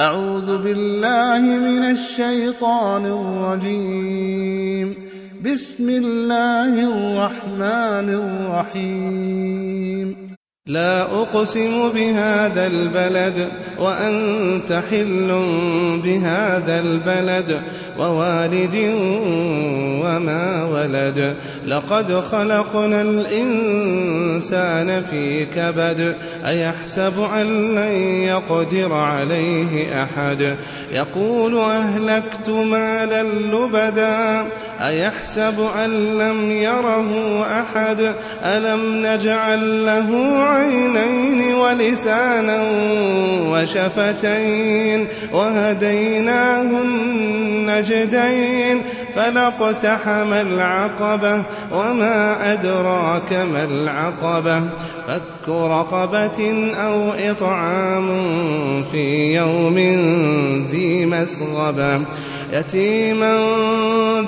أعوذ بالله من الشيطان الرجيم. بسم الله الرحمن الرحيم. لا أقسم بهذا البلد وأنت حل بهذا البلد ووالد وما ولد. لقد خلقنا الإنسان في كبد. أيحسب أن لن يقدر عليه أحد. يقول أهلكت مالا لبدا. أيحسب أن لم يره أحد. ألم نجعل له عينين ولسانا وشفتين. وهديناه النجدين فلاقتحم العقبة وما أدراك ما العقبة فك رقبة أو إطعام في يوم ذي مسغبة يتيما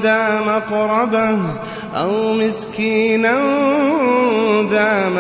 ذا مقربة أو مسكينا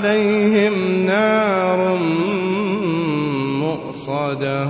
عليهم نار مؤصدة.